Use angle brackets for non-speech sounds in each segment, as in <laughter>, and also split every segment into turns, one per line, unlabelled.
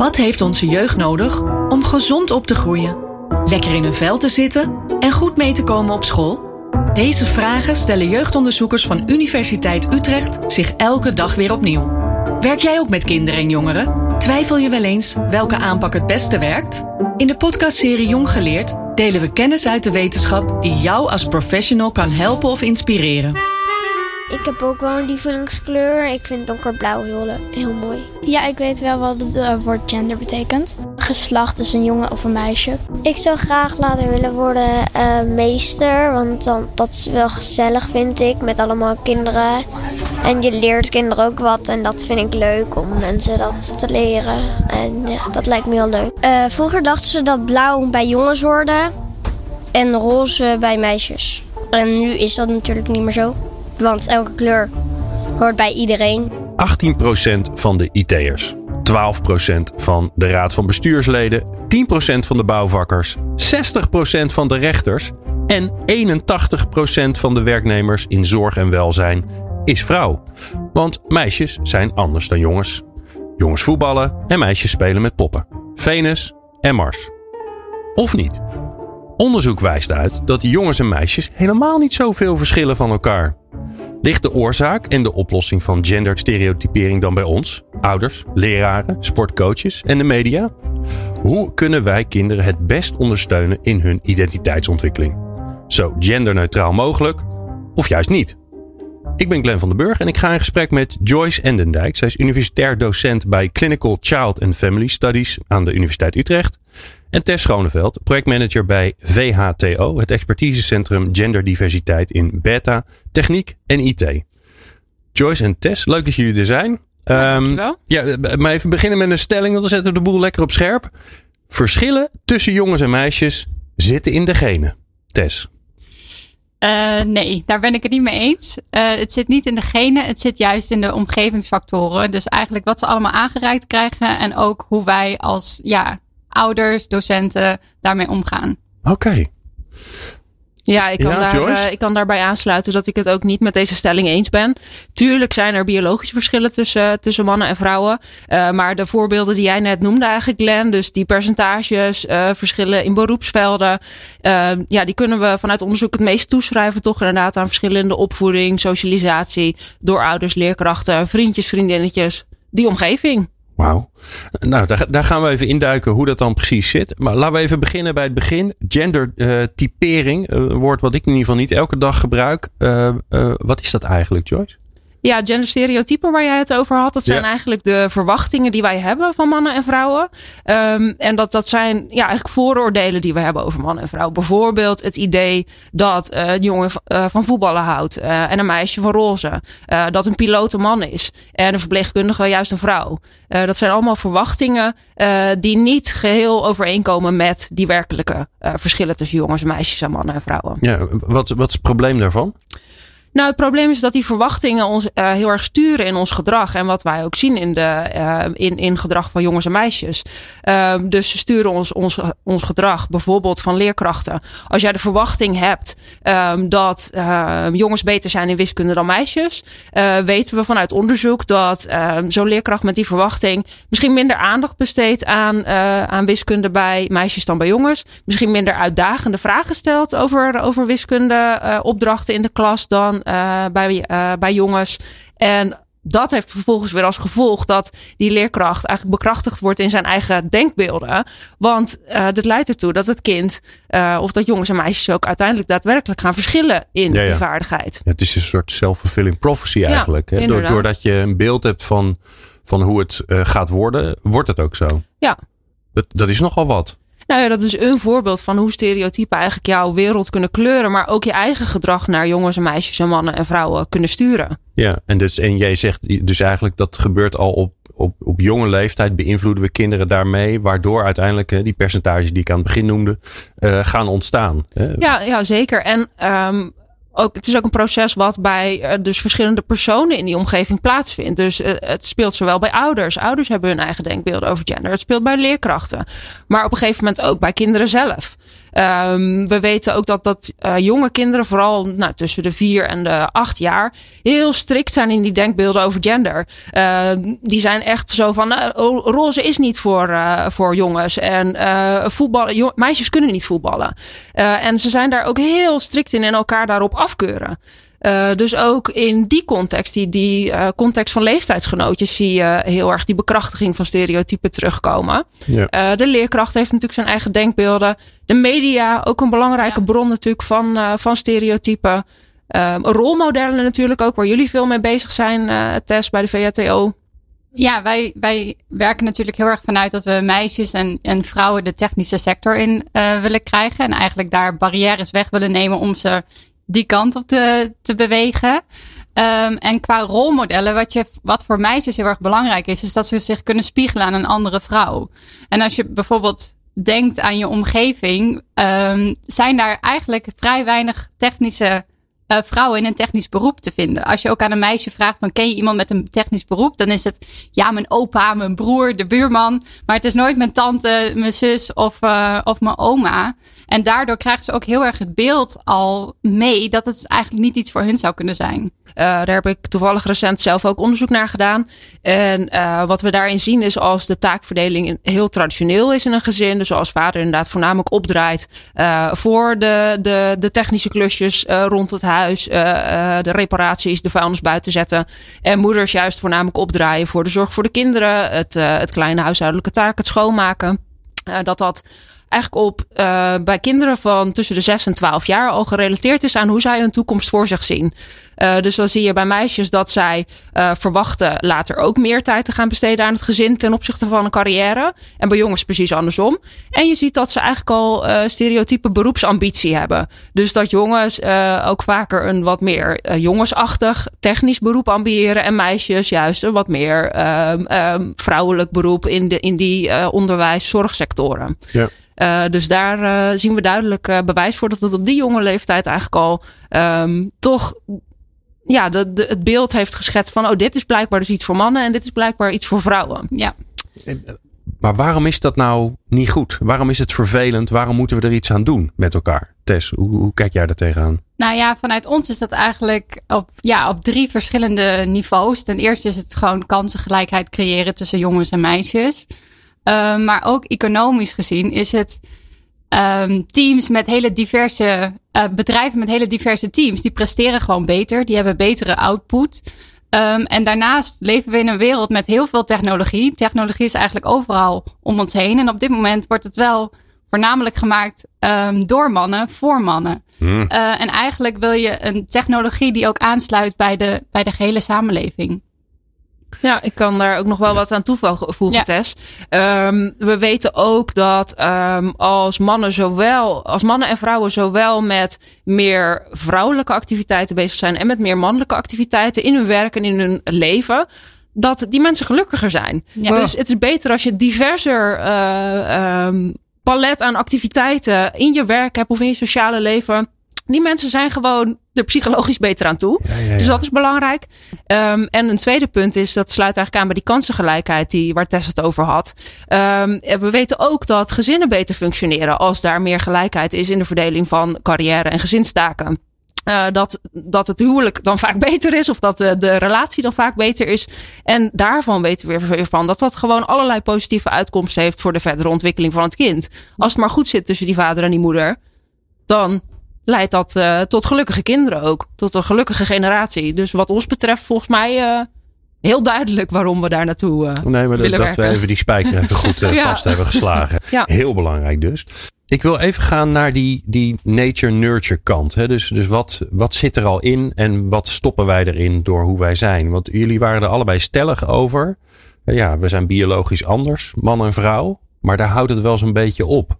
Wat heeft onze jeugd nodig om gezond op te groeien? Lekker in hun vel te zitten en goed mee te komen op school? Deze vragen stellen jeugdonderzoekers van Universiteit Utrecht zich elke dag weer opnieuw. Werk jij ook met kinderen en jongeren? Twijfel je wel eens welke aanpak het beste werkt? In de podcastserie Jong Geleerd delen we kennis uit de wetenschap die jou als professional kan helpen of inspireren.
Ik heb ook wel een lievelingskleur. Ik vind donkerblauw heel, heel mooi.
Ja, ik weet wel wat het uh, woord gender betekent. Geslacht is een jongen of een meisje.
Ik zou graag later willen worden uh, meester. Want dan, dat is wel gezellig, vind ik. Met allemaal kinderen. En je leert kinderen ook wat. En dat vind ik leuk om mensen dat te leren. En ja, dat lijkt me heel leuk.
Uh, vroeger dachten ze dat blauw bij jongens hoorde. En roze bij meisjes. En nu is dat natuurlijk niet meer zo. Want elke kleur hoort bij iedereen.
18% van de IT'ers, 12% van de raad van bestuursleden, 10% van de bouwvakkers, 60% van de rechters en 81% van de werknemers in zorg en welzijn is vrouw. Want meisjes zijn anders dan jongens. Jongens voetballen en meisjes spelen met poppen. Venus en Mars. Of niet? Onderzoek wijst uit dat jongens en meisjes helemaal niet zoveel verschillen van elkaar. Ligt de oorzaak en de oplossing van genderstereotypering dan bij ons, ouders, leraren, sportcoaches en de media? Hoe kunnen wij kinderen het best ondersteunen in hun identiteitsontwikkeling? Zo genderneutraal mogelijk of juist niet? Ik ben Glenn van den Burg en ik ga in gesprek met Joyce Endendijk. Zij is universitair docent bij Clinical Child and Family Studies aan de Universiteit Utrecht. En Tess Schoneveld, projectmanager bij VHTO, het expertisecentrum genderdiversiteit in beta, techniek en IT. Joyce en Tess, leuk dat jullie er zijn.
Ja, um,
ja, maar even beginnen met een stelling, want dan zetten we de boel lekker op scherp. Verschillen tussen jongens en meisjes zitten in de genen. Tess.
Uh, nee, daar ben ik het niet mee eens. Uh, het zit niet in de genen, het zit juist in de omgevingsfactoren. Dus eigenlijk wat ze allemaal aangereikt krijgen en ook hoe wij als ja, ouders, docenten daarmee omgaan.
Oké. Okay.
Ja, ik kan, ja, daar, uh, ik kan daarbij aansluiten dat ik het ook niet met deze stelling eens ben. Tuurlijk zijn er biologische verschillen tussen, tussen mannen en vrouwen. Uh, maar de voorbeelden die jij net noemde eigenlijk, Glenn. Dus die percentages, uh, verschillen in beroepsvelden. ja, die kunnen we vanuit onderzoek het meest toeschrijven toch inderdaad aan verschillende opvoeding, socialisatie. Door ouders, leerkrachten, vriendjes, vriendinnetjes. Die omgeving.
Wauw. Nou, daar, daar, gaan we even induiken hoe dat dan precies zit. Maar laten we even beginnen bij het begin. Gendertypering, uh, een woord wat ik in ieder geval niet elke dag gebruik. Uh, wat is dat eigenlijk, Joyce?
Ja, genderstereotypen waar jij het over had, dat zijn ja. eigenlijk de verwachtingen die wij hebben van mannen en vrouwen. Um, en dat, dat zijn ja, eigenlijk vooroordelen die we hebben over mannen en vrouwen. Bijvoorbeeld het idee dat uh, een jongen uh, van voetballen houdt uh, en een meisje van roze. dat een piloot een man is en een verpleegkundige juist een vrouw. dat zijn allemaal verwachtingen die niet geheel overeenkomen met die werkelijke verschillen tussen jongens en meisjes en mannen en vrouwen.
Ja, wat, wat is het probleem daarvan?
Nou, het probleem is dat die verwachtingen ons uh, heel erg sturen in ons gedrag. En wat wij ook zien in, de, uh, in, in gedrag van jongens en meisjes. Uh, dus ze sturen ons, ons, ons gedrag, bijvoorbeeld van leerkrachten. Als jij de verwachting hebt um, dat ehm, jongens beter zijn in wiskunde dan meisjes, uh, weten we vanuit onderzoek dat ehm, zo'n leerkracht met die verwachting misschien minder aandacht besteedt aan, aan wiskunde bij meisjes dan bij jongens. Misschien minder uitdagende vragen stelt over, over wiskunde opdrachten in de klas dan uh, bij, uh, bij jongens. En dat heeft vervolgens weer als gevolg dat die leerkracht eigenlijk bekrachtigd wordt in zijn eigen denkbeelden. Want uh, dit leidt ertoe dat het kind, uh, of dat jongens en meisjes ook uiteindelijk daadwerkelijk gaan verschillen in ja, ja. die vaardigheid.
Ja, het is een soort self-fulfilling prophecy eigenlijk. hè? Doordat je een beeld hebt van, van hoe het uh, gaat worden, wordt het ook zo.
Ja.
Dat, dat is nogal wat.
Nou ja, dat is een voorbeeld van hoe stereotypen eigenlijk jouw wereld kunnen kleuren, maar ook je eigen gedrag naar jongens en meisjes en mannen en vrouwen kunnen sturen.
Ja, en, dus, en jij zegt dus eigenlijk dat gebeurt al op, op, op jonge leeftijd, beïnvloeden we kinderen daarmee, waardoor uiteindelijk hè, die percentages die ik aan het begin noemde, uh, gaan ontstaan. Hè?
Ja, ja, zeker. En um, ook, het is ook een proces wat bij uh, dus verschillende personen in die omgeving plaatsvindt. Dus uh, het speelt zowel bij ouders. Ouders hebben hun eigen denkbeelden over gender. Het speelt bij leerkrachten. Maar op een gegeven moment ook bij kinderen zelf. Ehm, we weten ook dat, dat uh, jonge kinderen, vooral nou, tussen de vier en de acht jaar, heel strikt zijn in die denkbeelden over gender. Uh, die zijn echt zo van, uh, roze is niet voor, voor jongens. En voetballen, meisjes kunnen niet voetballen. en ze zijn daar ook heel strikt in en elkaar daarop afkeuren. Uh, dus ook in die context, die, die uh, context van leeftijdsgenootjes, zie je heel erg die bekrachtiging van stereotypen terugkomen. Ja. Uh, de leerkracht heeft natuurlijk zijn eigen denkbeelden. De media, ook een belangrijke bron natuurlijk van, van stereotypen. rolmodellen natuurlijk ook, waar jullie veel mee bezig zijn, Tess, bij de VATO.
Ja, wij, wij werken natuurlijk heel erg vanuit dat we meisjes en, en vrouwen de technische sector in willen krijgen. En eigenlijk daar barrières weg willen nemen om ze die kant op te, te bewegen. Um, en qua rolmodellen, wat, je, wat voor meisjes heel erg belangrijk is, is dat ze zich kunnen spiegelen aan een andere vrouw. En als je bijvoorbeeld denkt aan je omgeving, um, zijn daar eigenlijk vrij weinig technische uh, vrouwen in een technisch beroep te vinden. Als je ook aan een meisje vraagt van ken je iemand met een technisch beroep, dan is het ja mijn opa, mijn broer, de buurman, maar het is nooit mijn tante, mijn zus of, uh, of mijn oma. En daardoor krijgen ze ook heel erg het beeld al mee dat het eigenlijk niet iets voor hun zou kunnen zijn.
Uh, daar heb ik toevallig recent zelf ook onderzoek naar gedaan. En uh, wat we daarin zien is als de taakverdeling heel traditioneel is in een gezin. Dus als vader inderdaad voornamelijk opdraait uh, voor de, de, de technische klusjes rond het huis. de reparaties, de vuilnis buiten zetten. En moeders juist voornamelijk opdraaien voor de zorg voor de kinderen. Het, het kleine huishoudelijke taak, het schoonmaken. dat dat eigenlijk op uh, bij kinderen van tussen de 6 en 12 jaar al gerelateerd is aan hoe zij hun toekomst voor zich zien. Uh, dus dan zie je bij meisjes dat zij uh, verwachten later ook meer tijd te gaan besteden aan het gezin ten opzichte van een carrière. En bij jongens precies andersom. En je ziet dat ze eigenlijk al stereotype beroepsambitie hebben. Dus dat jongens ook vaker een wat meer jongensachtig technisch beroep ambiëren. En meisjes juist een wat meer um, vrouwelijk beroep in, de, in die onderwijs, zorgsectoren. Ja. Uh, dus daar uh, zien we duidelijk uh, bewijs voor dat het op die jonge leeftijd eigenlijk al um, toch ja, de, de, het beeld heeft geschetst van oh, dit is blijkbaar dus iets voor mannen en dit is blijkbaar iets voor vrouwen.
Ja.
Maar waarom is dat nou niet goed? Waarom is het vervelend? Waarom moeten we er iets aan doen met elkaar? Tess, hoe, hoe kijk jij daar tegenaan?
Nou ja, vanuit ons is dat eigenlijk op, ja, op drie verschillende niveaus. Ten eerste is het gewoon kansengelijkheid creëren tussen jongens en meisjes. Uh, maar ook economisch gezien is het um, teams met hele diverse uh, bedrijven met hele diverse teams. Die presteren gewoon beter. Die hebben betere output. Um, en daarnaast leven we in een wereld met heel veel technologie. Technologie is eigenlijk overal om ons heen. En op dit moment wordt het wel voornamelijk gemaakt um, door mannen voor mannen. Hmm. Uh, en eigenlijk wil je een technologie die ook aansluit bij de, bij de gehele samenleving.
Ja, ik kan daar ook nog wel wat aan toevoegen, ja. Tess. Um, we weten ook dat um, als mannen zowel, als mannen en vrouwen zowel met meer vrouwelijke activiteiten bezig zijn en met meer mannelijke activiteiten in hun werk en in hun leven, dat die mensen gelukkiger zijn. Ja. Dus het is beter als je diverser uh, um, palet aan activiteiten in je werk hebt of in je sociale leven die mensen zijn gewoon er psychologisch beter aan toe. Ja, ja, ja. Dus dat is belangrijk. Um, en een tweede punt is, dat sluit eigenlijk aan bij die kansengelijkheid die, waar Tess het over had. Um, we weten ook dat gezinnen beter functioneren als daar meer gelijkheid is in de verdeling van carrière en gezinstaken. Uh, dat, dat het huwelijk dan vaak beter is, of dat de, de relatie dan vaak beter is. En daarvan weten we weer van dat dat gewoon allerlei positieve uitkomsten heeft voor de verdere ontwikkeling van het kind. Als het maar goed zit tussen die vader en die moeder, dan leidt dat uh, tot gelukkige kinderen ook. Tot een gelukkige generatie. Dus wat ons betreft volgens mij uh, heel duidelijk waarom we daar naartoe uh, nee, maar willen dat,
werken. we even die spijker <laughs> even goed ja. vast hebben geslagen. <laughs> ja. Heel belangrijk dus. Ik wil even gaan naar die, die nature-nurture kant. Hè? Dus, dus wat, wat zit er al in en wat stoppen wij erin door hoe wij zijn? Want jullie waren er allebei stellig over. Ja, we zijn biologisch anders, man en vrouw. Maar daar houdt het wel zo'n beetje op.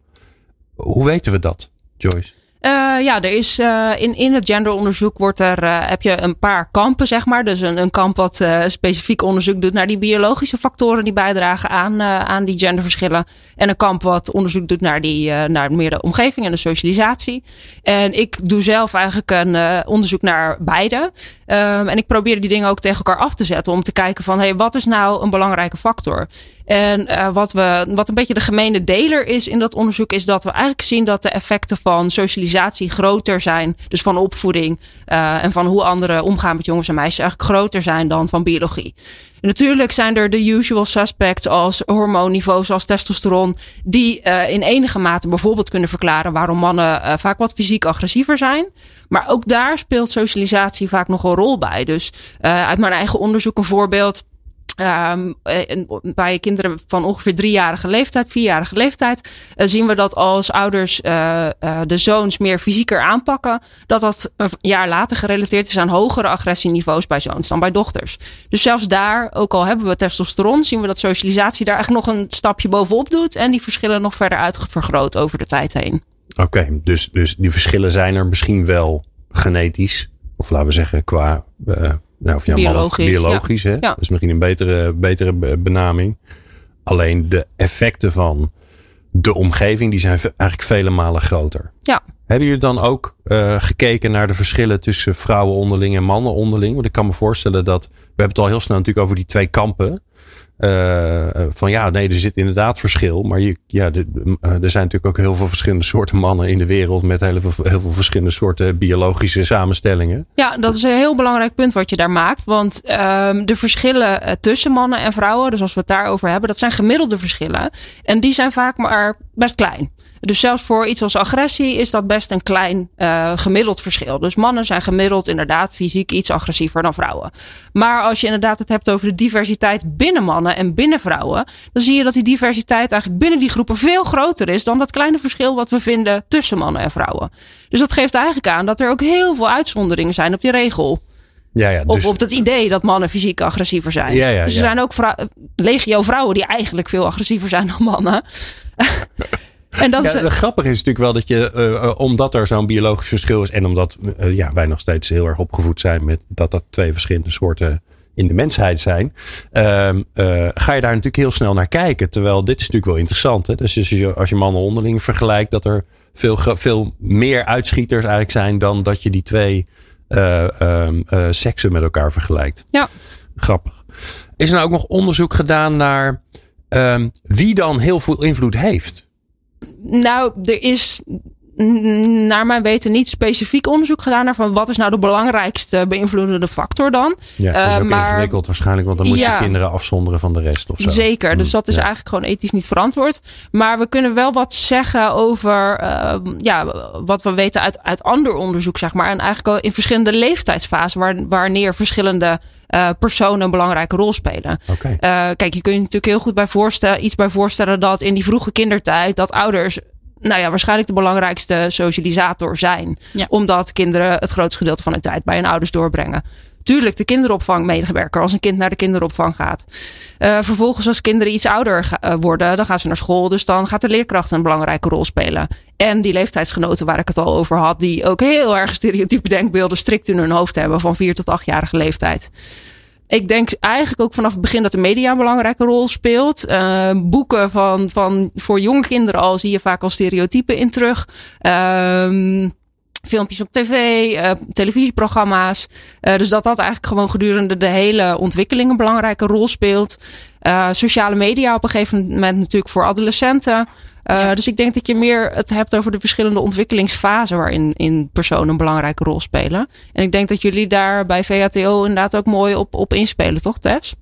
Hoe weten we dat, Joyce?
Uh, ja, er is uh, in, in het genderonderzoek wordt er, uh, heb je een paar kampen, zeg maar. Dus een, een kamp wat specifiek onderzoek doet naar die biologische factoren die bijdragen aan, aan die genderverschillen. En een kamp wat onderzoek doet naar, die, naar meer de omgeving en de socialisatie. En ik doe zelf eigenlijk een onderzoek naar beide. Um, en ik probeer die dingen ook tegen elkaar af te zetten om te kijken van, hey, wat is nou een belangrijke factor? En uh, wat, we, wat een beetje de gemene deler is in dat onderzoek, is dat we eigenlijk zien dat de effecten van socialisatie groter zijn. Dus van opvoeding uh, en van hoe anderen omgaan met jongens en meisjes eigenlijk groter zijn dan van biologie. Natuurlijk zijn er de usual suspects als hormoonniveaus zoals testosteron, die uh, in enige mate bijvoorbeeld kunnen verklaren waarom mannen vaak wat fysiek agressiever zijn. Maar ook daar speelt socialisatie vaak nog een rol bij. Dus uit mijn eigen onderzoek een voorbeeld. Um, bij kinderen van ongeveer driejarige leeftijd, vierjarige leeftijd, uh, zien we dat als ouders uh, de zoons meer fysieker aanpakken, dat dat een jaar later gerelateerd is aan hogere agressieniveaus bij zoons dan bij dochters. Dus zelfs daar, ook al hebben we testosteron, zien we dat socialisatie daar eigenlijk nog een stapje bovenop doet en die verschillen nog verder uitvergroot over de tijd heen.
Oké, dus, dus die verschillen zijn er misschien wel genetisch, of laten we zeggen qua nou, of ja, biologisch. biologisch hè? Ja. Dat is misschien een betere, betere benaming. Alleen de effecten van de omgeving, die zijn eigenlijk vele malen groter.
Ja.
Hebben jullie dan ook uh, gekeken naar de verschillen tussen vrouwen onderling en mannen onderling? Want ik kan me voorstellen dat, we hebben het al heel snel natuurlijk over die twee kampen. Uh, van ja, nee, er zit inderdaad verschil. Maar je, ja, de, uh, er zijn natuurlijk ook heel veel verschillende soorten mannen in de wereld. Met heel veel, heel veel verschillende soorten biologische samenstellingen.
Ja, dat is een heel belangrijk punt wat je daar maakt. Want uh, de verschillen tussen mannen en vrouwen, dus als we het daarover hebben, dat zijn gemiddelde verschillen. En die zijn vaak maar best klein. Dus zelfs voor iets als agressie is dat best een klein uh, gemiddeld verschil. Dus mannen zijn gemiddeld inderdaad fysiek iets agressiever dan vrouwen. Maar als je inderdaad het hebt over de diversiteit binnen mannen en binnen vrouwen, dan zie je dat die diversiteit eigenlijk binnen die groepen veel groter is dan dat kleine verschil wat we vinden tussen mannen en vrouwen. Dus dat geeft eigenlijk aan dat er ook heel veel uitzonderingen zijn op die regel.
Ja, ja,
dus... Of op het idee dat mannen fysiek agressiever zijn.
Ja, ja,
dus er zijn ook vrou legio vrouwen die eigenlijk veel agressiever zijn dan mannen. <laughs>
En dat ja, is, grappig is natuurlijk wel dat je, uh, omdat er zo'n biologisch verschil is en omdat uh, ja, wij nog steeds heel erg opgevoed zijn met dat dat twee verschillende soorten in de mensheid zijn, ehm, ga je daar natuurlijk heel snel naar kijken. Terwijl dit is natuurlijk wel interessant. Hè? Dus als je, als je mannen onderling vergelijkt, dat er veel, veel meer uitschieters eigenlijk zijn dan dat je die twee um, seksen met elkaar vergelijkt.
Ja.
Grappig. Is er nou ook nog onderzoek gedaan naar um, wie dan heel veel invloed heeft?
Nou, er is naar mijn weten niet specifiek onderzoek gedaan naar van wat is nou de belangrijkste beïnvloedende factor dan.
Ja, dat is ook uh, maar, ingewikkeld waarschijnlijk, want dan moet ja, je kinderen afzonderen van de rest of zo.
Zeker, dus dat is ja. eigenlijk gewoon ethisch niet verantwoord. Maar we kunnen wel wat zeggen over uh, ja, wat we weten uit, uit ander onderzoek, zeg maar. En eigenlijk al in verschillende leeftijdsfasen waar, wanneer verschillende uh, personen een belangrijke rol spelen.
Okay.
Uh, kijk, je kunt je natuurlijk heel goed bij voorstellen, iets bij voorstellen dat in die vroege kindertijd dat ouders nou ja, waarschijnlijk de belangrijkste socialisator zijn.
Ja.
Omdat kinderen het grootste gedeelte van hun tijd bij hun ouders doorbrengen. Tuurlijk, de kinderopvangmedewerker als een kind naar de kinderopvang gaat. Uh, vervolgens, als kinderen iets ouder uh, worden, dan gaan ze naar school. Dus dan gaat de leerkracht een belangrijke rol spelen. En die leeftijdsgenoten waar ik het al over had, die ook heel erg stereotype denkbeelden strikt in hun hoofd hebben van vier tot achtjarige leeftijd. Ik denk eigenlijk ook vanaf het begin dat de media een belangrijke rol speelt. Uh, boeken van, van voor jonge kinderen al zie je vaak al stereotypen in terug. Uh, filmpjes op tv, uh, televisieprogramma's. Uh, dus dat dat eigenlijk gewoon gedurende de hele ontwikkeling een belangrijke rol speelt. Uh, sociale media op een gegeven moment natuurlijk voor adolescenten. Ja. Dus ik denk dat je meer het hebt over de verschillende ontwikkelingsfasen waarin in personen een belangrijke rol spelen. En ik denk dat jullie daar bij VHTO inderdaad ook mooi op, op inspelen, toch Tess?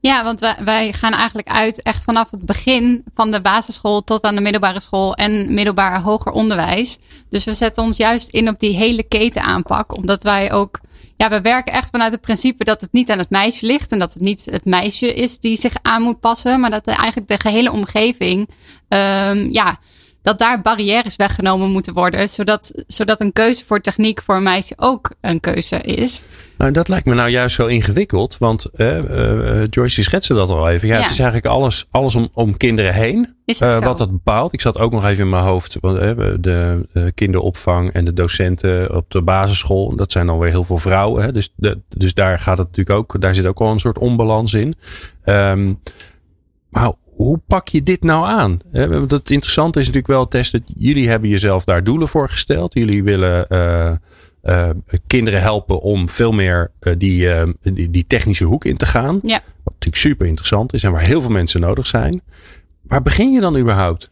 Ja, want wij, wij gaan eigenlijk uit echt vanaf het begin van de basisschool tot aan de middelbare school en middelbaar hoger onderwijs. Dus we zetten ons juist in op die hele keten aanpak, omdat wij ook ja, we werken echt vanuit het principe dat het niet aan het meisje ligt. En dat het niet het meisje is die zich aan moet passen. Maar dat eigenlijk de gehele omgeving, um, ja, dat daar barrières weggenomen moeten worden. Zodat, zodat een keuze voor techniek voor een meisje ook een keuze is.
Nou, dat lijkt me nou juist zo ingewikkeld. Want uh, uh, Joyce schetste dat al even. Ja, ja, het is eigenlijk alles, alles om, om kinderen heen.
Uh,
wat dat bepaalt. Ik zat ook nog even in mijn hoofd. Want, de, de, kinderopvang en de docenten op de basisschool. Dat zijn alweer heel veel vrouwen. Hè? Dus, de, dus daar gaat het natuurlijk ook. Daar zit ook al een soort onbalans in. Um, maar hoe pak je dit nou aan? Het interessante is natuurlijk wel, Tess, dat jullie hebben jezelf daar doelen voor gesteld. Jullie willen uh, uh, kinderen helpen om veel meer uh, die, die, die, technische hoek in te gaan.
Ja.
Wat natuurlijk super interessant is en waar heel veel mensen nodig zijn. Waar begin je dan überhaupt?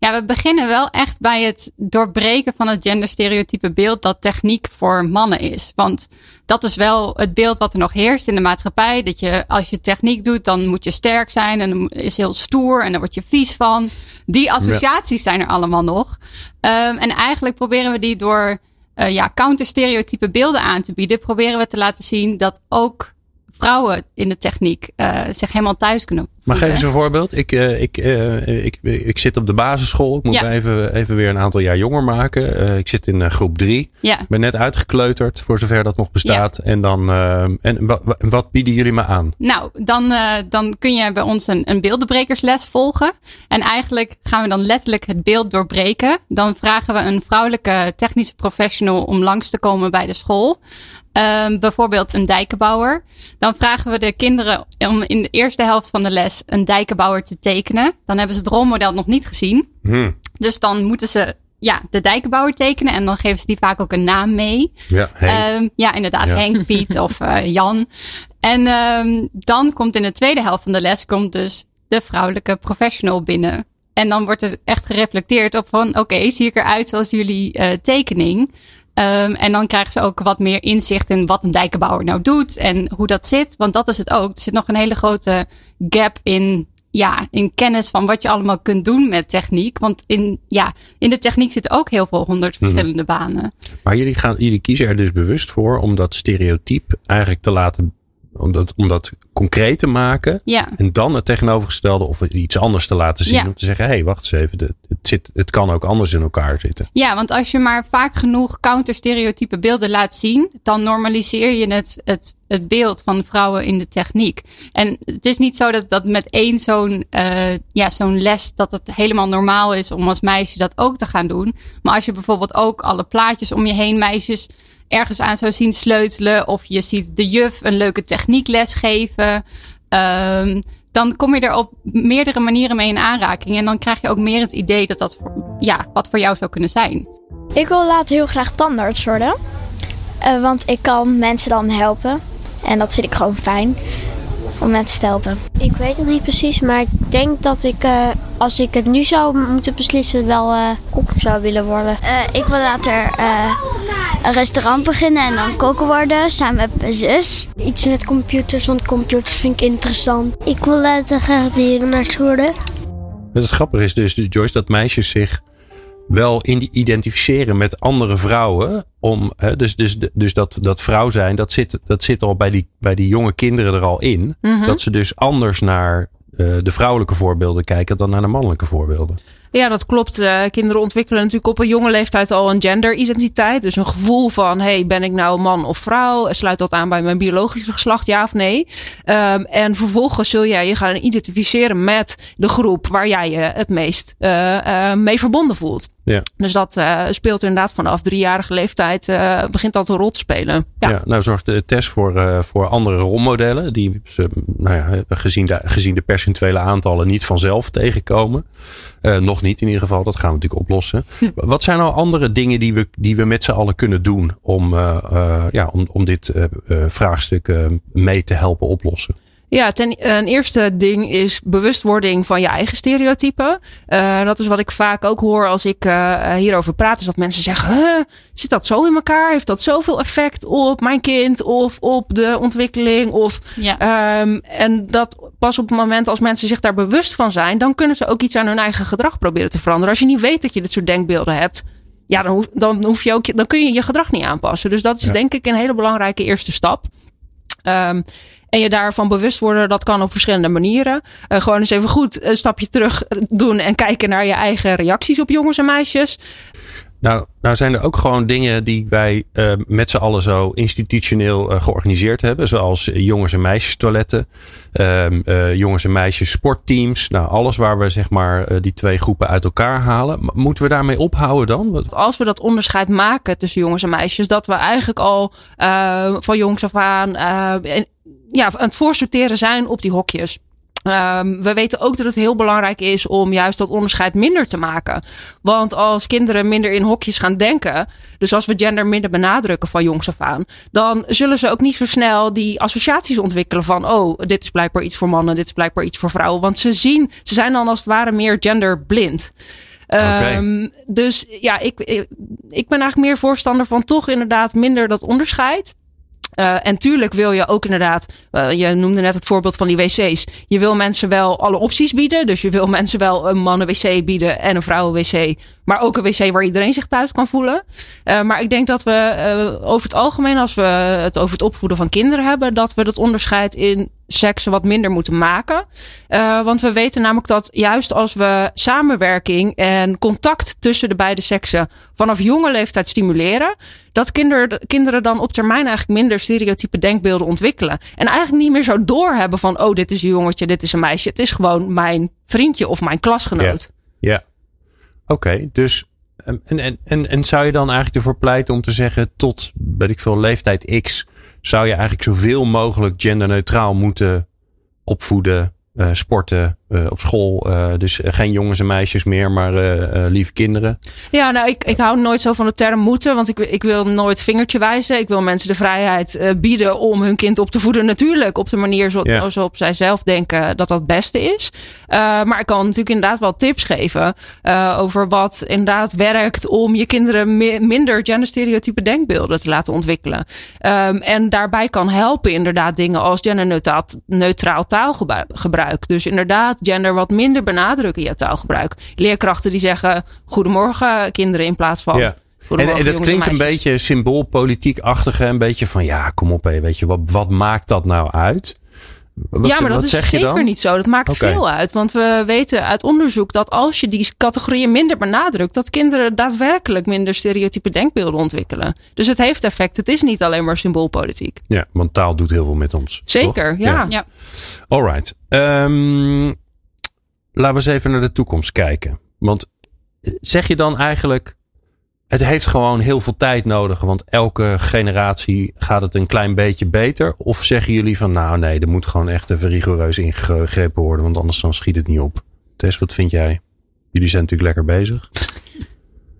Ja, we beginnen wel echt bij het doorbreken van het genderstereotype beeld dat techniek voor mannen is. Want dat is wel het beeld wat er nog heerst in de maatschappij. Dat je als je techniek doet, dan moet je sterk zijn en is heel stoer en dan word je vies van. Die associaties zijn er allemaal nog. Um, en eigenlijk proberen we die door uh, ja, counterstereotype beelden aan te bieden, proberen we te laten zien dat ook vrouwen in de techniek uh, zich helemaal thuis kunnen
maar geef eens een voorbeeld. Ik, uh, ik, uh, ik, ik zit op de basisschool. Ik moet ja. even, even weer een aantal jaar jonger maken. Uh, ik zit in groep drie.
Ja.
ben net uitgekleuterd, voor zover dat nog bestaat. Ja. En, dan, en wat bieden jullie me aan?
Nou, dan, dan kun je bij ons een, een beeldenbrekersles volgen. En eigenlijk gaan we dan letterlijk het beeld doorbreken. Dan vragen we een vrouwelijke technische professional om langs te komen bij de school. Um, bijvoorbeeld een dijkenbouwer. Dan vragen we de kinderen om in de eerste helft van de les een dijkenbouwer te tekenen. Dan hebben ze het rolmodel nog niet gezien.
Hmm.
Dus dan moeten ze ja, de dijkenbouwer tekenen. En dan geven ze die vaak ook een naam mee.
Ja.
Um, ja inderdaad. Ja. Henk, Piet of uh, Jan. En um, dan komt in de tweede helft van de les komt dus de vrouwelijke professional binnen. En dan wordt er echt gereflecteerd op van... oké, okay, zie ik eruit zoals jullie uh, tekening? Um, en dan krijgen ze ook wat meer inzicht in wat een dijkenbouwer nou doet en hoe dat zit. Want dat is het ook. Er zit nog een hele grote gap in, ja, in kennis van wat je allemaal kunt doen met techniek. Want in, ja, in de techniek zitten ook heel veel honderd verschillende mm -hmm. banen.
Maar jullie, gaan, jullie kiezen er dus bewust voor om dat stereotype eigenlijk te laten om dat, om dat concreet te maken.
Ja.
En dan het tegenovergestelde of iets anders te laten zien.
Ja.
Om te zeggen, hé, hey, wacht eens even. Het, zit, het kan ook anders in elkaar zitten.
Ja, want als je maar vaak genoeg counterstereotype beelden laat zien. Dan normaliseer je het, het, het beeld van vrouwen in de techniek. En het is niet zo dat, dat met één zo'n uh, ja, zo'n les. Dat het helemaal normaal is om als meisje dat ook te gaan doen. Maar als je bijvoorbeeld ook alle plaatjes om je heen meisjes ergens aan zou zien sleutelen. Of je ziet de juf een leuke techniekles geven. Um, dan kom je er op meerdere manieren mee in aanraking. En dan krijg je ook meer het idee dat dat ja, wat voor jou zou kunnen zijn.
Ik wil later heel graag tandarts worden. Uh, want ik kan mensen dan helpen. En dat vind ik gewoon fijn. Om mensen te helpen.
Ik weet het niet precies, maar ik denk dat ik, uh, als ik het nu zou moeten beslissen, wel uh, kok zou willen worden.
Uh, ik wil later een restaurant beginnen en dan koken worden, samen met mijn zus.
Iets met computers, want computers vind ik interessant.
Ik wil later graag dierenarts worden.
Het grappige is dus, Joyce, dat meisjes zich wel identificeren met andere vrouwen. Om, hè, dus dus, dus dat, dat vrouw zijn, dat zit, dat zit al bij die, bij die jonge kinderen er al in.
Mhm.
Dat ze dus anders naar uh, de vrouwelijke voorbeelden kijken dan naar de mannelijke voorbeelden.
Ja, dat klopt. Uh, kinderen ontwikkelen natuurlijk op een jonge leeftijd al een genderidentiteit. Dus een gevoel van, hey, ben ik nou man of vrouw? Sluit dat aan bij mijn biologische geslacht, ja of nee? Um, en vervolgens zul jij je gaan identificeren met de groep waar jij je het meest uh, mee verbonden voelt.
Ja.
Dus dat uh, speelt inderdaad vanaf driejarige leeftijd uh, begint dat een rol te spelen. Ja,
ja nou zorgt de test voor, uh, voor andere rolmodellen die ze nou ja, gezien, de, gezien de percentuele aantallen niet vanzelf tegenkomen. nog niet in ieder geval, dat gaan we natuurlijk oplossen. Hm. Wat zijn nou andere dingen die we, die we met z'n allen kunnen doen om, ja, om, om dit vraagstuk mee te helpen oplossen?
Ja, ten een eerste ding is bewustwording van je eigen stereotypen. Uh, dat is wat ik vaak ook hoor als ik uh, hierover praat. Is dat mensen zeggen, huh, zit dat zo in elkaar? Heeft dat zoveel effect op mijn kind of op de ontwikkeling? Of,
ja.
um, en dat pas op het moment als mensen zich daar bewust van zijn, dan kunnen ze ook iets aan hun eigen gedrag proberen te veranderen. Als je niet weet dat je dit soort denkbeelden hebt, ja, dan, hoef, dan, hoef je ook, dan kun je je gedrag niet aanpassen. Dus dat is ja. denk ik een hele belangrijke eerste stap. Um, en je daarvan bewust worden, dat kan op verschillende manieren. Uh, gewoon eens even goed een stapje terug doen en kijken naar je eigen reacties op jongens en meisjes.
Nou, nou zijn er ook gewoon dingen die wij uh, met z'n allen zo institutioneel uh, georganiseerd hebben. Zoals jongens en meisjes toiletten, uh, jongens en meisjes sportteams. Nou, alles waar we zeg maar die twee groepen uit elkaar halen. Moeten we daarmee ophouden dan?
Als we dat onderscheid maken tussen jongens en meisjes, dat we eigenlijk al van jongs af aan ja, aan het voorsorteren zijn op die hokjes. Um, we weten ook dat het heel belangrijk is om juist dat onderscheid minder te maken. Want als kinderen minder in hokjes gaan denken, dus als we gender minder benadrukken van jongs af aan, dan zullen ze ook niet zo snel die associaties ontwikkelen van, oh, dit is blijkbaar iets voor mannen, dit is blijkbaar iets voor vrouwen. Want ze zien, ze zijn dan als het ware meer genderblind.
Okay.
Um, dus ja, ik, ik, ik ben eigenlijk meer voorstander van toch inderdaad minder dat onderscheid. Uh, en tuurlijk wil je ook inderdaad, uh, je noemde net het voorbeeld van die wc's. Je wil mensen wel alle opties bieden. Dus je wil <laughs> mensen wel een mannen-wc bieden en een vrouwen-wc. Maar ook een wc waar iedereen zich thuis kan voelen. Uh, maar ik denk dat we over het algemeen, als we het over het opvoeden van kinderen hebben, dat we dat onderscheid in seksen wat minder moeten maken. Uh, want we weten namelijk dat juist als we samenwerking en contact tussen de beide seksen vanaf jonge leeftijd stimuleren, dat kinder, kinderen dan op termijn eigenlijk minder stereotype denkbeelden ontwikkelen. En eigenlijk niet meer zo doorhebben van, oh, dit is een jongetje, dit is een meisje. Het is gewoon mijn vriendje of mijn klasgenoot.
Ja. Okay, dus en, en, en, en zou je dan eigenlijk ervoor pleiten om te zeggen tot, weet ik veel, leeftijd X zou je eigenlijk zoveel mogelijk genderneutraal moeten opvoeden, uh, sporten, op school. Uh, dus geen jongens en meisjes meer, maar lieve kinderen.
Ja, nou, ik, ik hou nooit zo van de term moeten, want ik, ik wil nooit vingertje wijzen. Ik wil mensen de vrijheid bieden om hun kind op te voeden. Natuurlijk, op de manier zo, zoals zij zelf denken dat dat het beste is. maar ik kan natuurlijk inderdaad wel tips geven over wat inderdaad werkt om je kinderen mi minder genderstereotype denkbeelden te laten ontwikkelen. Um, en daarbij kan helpen inderdaad dingen als genderneutraal neutraal taalgebruik. Dus inderdaad gender wat minder benadrukken in je taalgebruik. Leerkrachten die zeggen goedemorgen kinderen in plaats van...
Ja. En, en dat klinkt een beetje symboolpolitiek-achtige. Een beetje van ja, kom op hé, weet je, wat, wat maakt dat nou uit? Wat,
ja, maar dat is zeker niet zo. Dat maakt okay. veel uit. Want we weten uit onderzoek dat als je die categorieën minder benadrukt, dat kinderen daadwerkelijk minder stereotype denkbeelden ontwikkelen. Dus het heeft effect. Het is niet alleen maar symboolpolitiek.
Ja, want taal doet heel veel met ons.
Zeker, ja. ja.
ja.
All right. Um, laten we eens even naar de toekomst kijken. Want zeg je dan eigenlijk het heeft gewoon heel veel tijd nodig, want elke generatie gaat het een klein beetje beter. Of zeggen jullie van nou nee, er moet gewoon echt even rigoureus ingegrepen worden, want anders dan schiet het niet op. Tess, wat vind jij? Jullie zijn natuurlijk lekker bezig.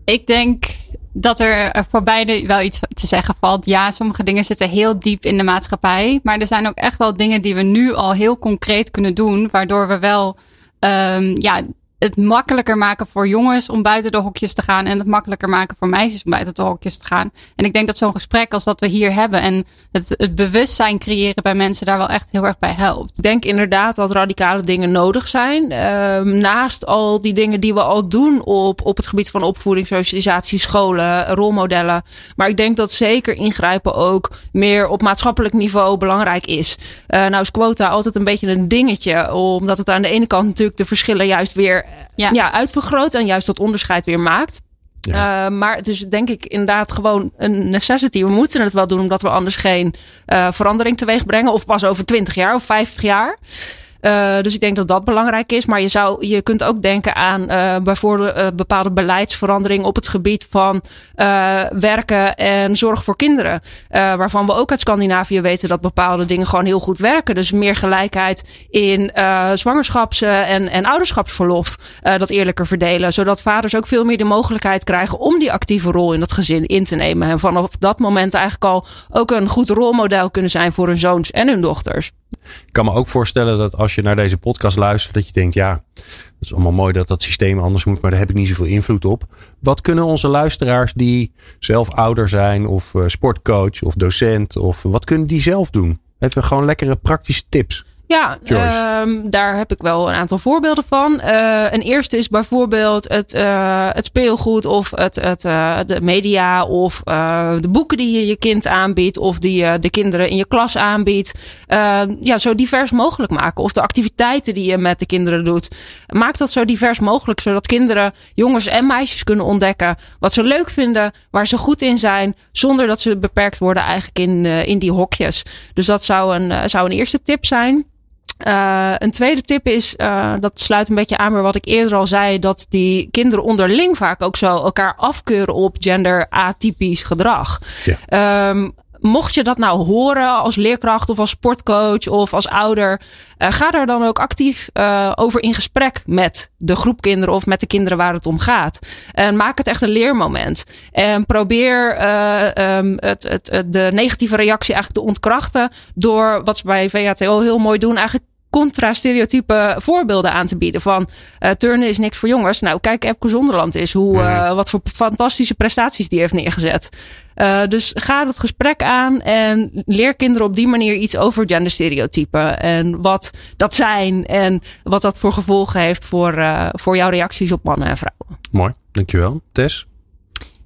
Ik denk dat er voor beide wel iets te zeggen valt. Ja, sommige dingen zitten heel diep in de maatschappij. Maar er zijn ook echt wel dingen die we nu al heel concreet kunnen doen. Waardoor we wel um, ja, het makkelijker maken voor jongens om buiten de hokjes te gaan. En het makkelijker maken voor meisjes om buiten de hokjes te gaan. En ik denk dat zo'n gesprek als dat we hier hebben en het, bewustzijn creëren bij mensen daar wel echt heel erg bij helpt.
Ik denk inderdaad dat radicale dingen nodig zijn. Uh, naast al die dingen die we al doen op, op het gebied van opvoeding, socialisatie, scholen, rolmodellen. Maar ik denk dat zeker ingrijpen ook meer op maatschappelijk niveau belangrijk is. Uh, nou is quota altijd een beetje een dingetje. Omdat het aan de ene kant natuurlijk de verschillen juist weer ja. ja, uitvergroot en juist dat onderscheid weer maakt. Ja. Uh, maar het is denk ik inderdaad gewoon een necessity. We moeten het wel doen omdat we anders geen uh, verandering teweeg brengen. Of pas over 20 jaar of 50 jaar. Uh, dus ik denk dat dat belangrijk is. Maar je, zou, je kunt ook denken aan uh, bijvoorbeeld uh, bepaalde beleidsverandering op het gebied van werken en zorg voor kinderen. waarvan we ook uit Scandinavië weten dat bepaalde dingen gewoon heel goed werken. Dus meer gelijkheid in zwangerschaps- en, en ouderschapsverlof. dat eerlijker verdelen. Zodat vaders ook veel meer de mogelijkheid krijgen om die actieve rol in dat gezin in te nemen. En vanaf dat moment eigenlijk al ook een goed rolmodel kunnen zijn voor hun zoons en hun dochters.
Ik kan me ook voorstellen dat als je naar deze podcast luistert, dat je denkt, ja, het is allemaal mooi dat dat systeem anders moet, maar daar heb ik niet zoveel invloed op. Wat kunnen onze luisteraars die zelf ouder zijn of uh, sportcoach of docent of wat kunnen die zelf doen? Even gewoon lekkere praktische tips.
Ja, um, daar heb ik wel een aantal voorbeelden van. Uh, een eerste is bijvoorbeeld het, uh, het speelgoed of het, het, uh, de media of de boeken die je je kind aanbiedt of die je de kinderen in je klas aanbiedt. ja, zo divers mogelijk maken. Of de activiteiten die je met de kinderen doet. Maak dat zo divers mogelijk, zodat kinderen, jongens en meisjes kunnen ontdekken wat ze leuk vinden, waar ze goed in zijn, zonder dat ze beperkt worden eigenlijk in, in die hokjes. Dus dat zou een, zou een eerste tip zijn. Uh, een tweede tip is, uh, dat sluit een beetje aan bij wat ik eerder al zei, dat die kinderen onderling vaak ook zo elkaar afkeuren op gender atypisch gedrag.
Ja.
Um, mocht je dat nou horen als leerkracht of als sportcoach of als ouder, uh, ga daar dan ook actief uh, over in gesprek met de groep kinderen of met de kinderen waar het om gaat. En maak het echt een leermoment. En probeer uh, um, het, het, het, de negatieve reactie eigenlijk te ontkrachten door wat ze bij VHTO heel mooi doen, eigenlijk contra-stereotype voorbeelden aan te bieden. Van uh, turnen is niks voor jongens. Nou, kijk Epke Zonderland is. Hoe, uh, wat voor fantastische prestaties die heeft neergezet. Uh, dus ga het gesprek aan en leer kinderen op die manier iets over genderstereotypen. En wat dat zijn en wat dat voor gevolgen heeft voor, voor jouw reacties op mannen en vrouwen.
Mooi, dankjewel. Tess?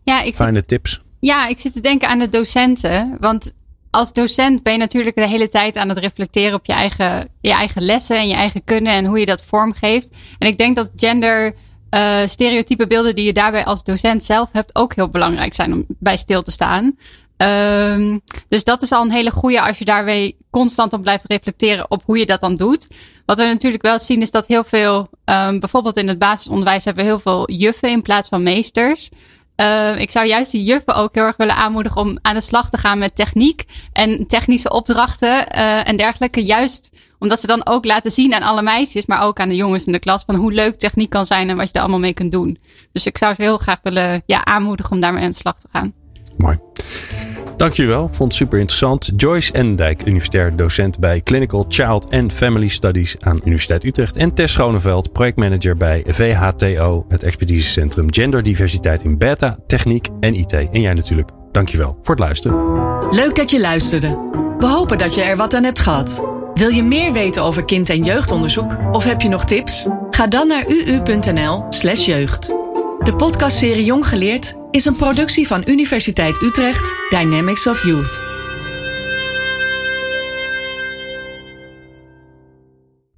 Ja, ik
Fijne
zit,
tips.
Ja, ik zit te denken aan de docenten. Want als docent ben je natuurlijk de hele tijd aan het reflecteren op je eigen, je eigen lessen en je eigen kunnen en hoe je dat vormgeeft. En ik denk dat gender uh, stereotype beelden die je daarbij als docent zelf hebt ook heel belangrijk zijn om bij stil te staan. Um, dus dat is al een hele goede als je daarbij constant op blijft reflecteren op hoe je dat dan doet. Wat we natuurlijk wel zien is dat heel veel, um, bijvoorbeeld in het basisonderwijs hebben we heel veel juffen in plaats van meesters. Uh, ik zou juist die juffen ook heel erg willen aanmoedigen om aan de slag te gaan met techniek en technische opdrachten uh, en dergelijke. Juist omdat ze dan ook laten zien aan alle meisjes, maar ook aan de jongens in de klas, van hoe leuk techniek kan zijn en wat je er allemaal mee kunt doen. Dus ik zou ze heel graag willen ja, aanmoedigen om daarmee aan de slag te gaan.
Mooi. Dankjewel, vond het super interessant. Joyce Endijk, universitair docent bij Clinical Child and Family Studies aan Universiteit Utrecht. En Tess Schoneveld, projectmanager bij VHTO, het expertisecentrum Genderdiversiteit in Beta, Techniek en IT. En jij natuurlijk, dankjewel voor het luisteren.
Leuk dat je luisterde. We hopen dat je er wat aan hebt gehad. Wil je meer weten over kind- en jeugdonderzoek? Of heb je nog tips? Ga dan naar uu.nl/slash jeugd. De podcastserie Jong Geleerd is een productie van Universiteit Utrecht Dynamics of Youth.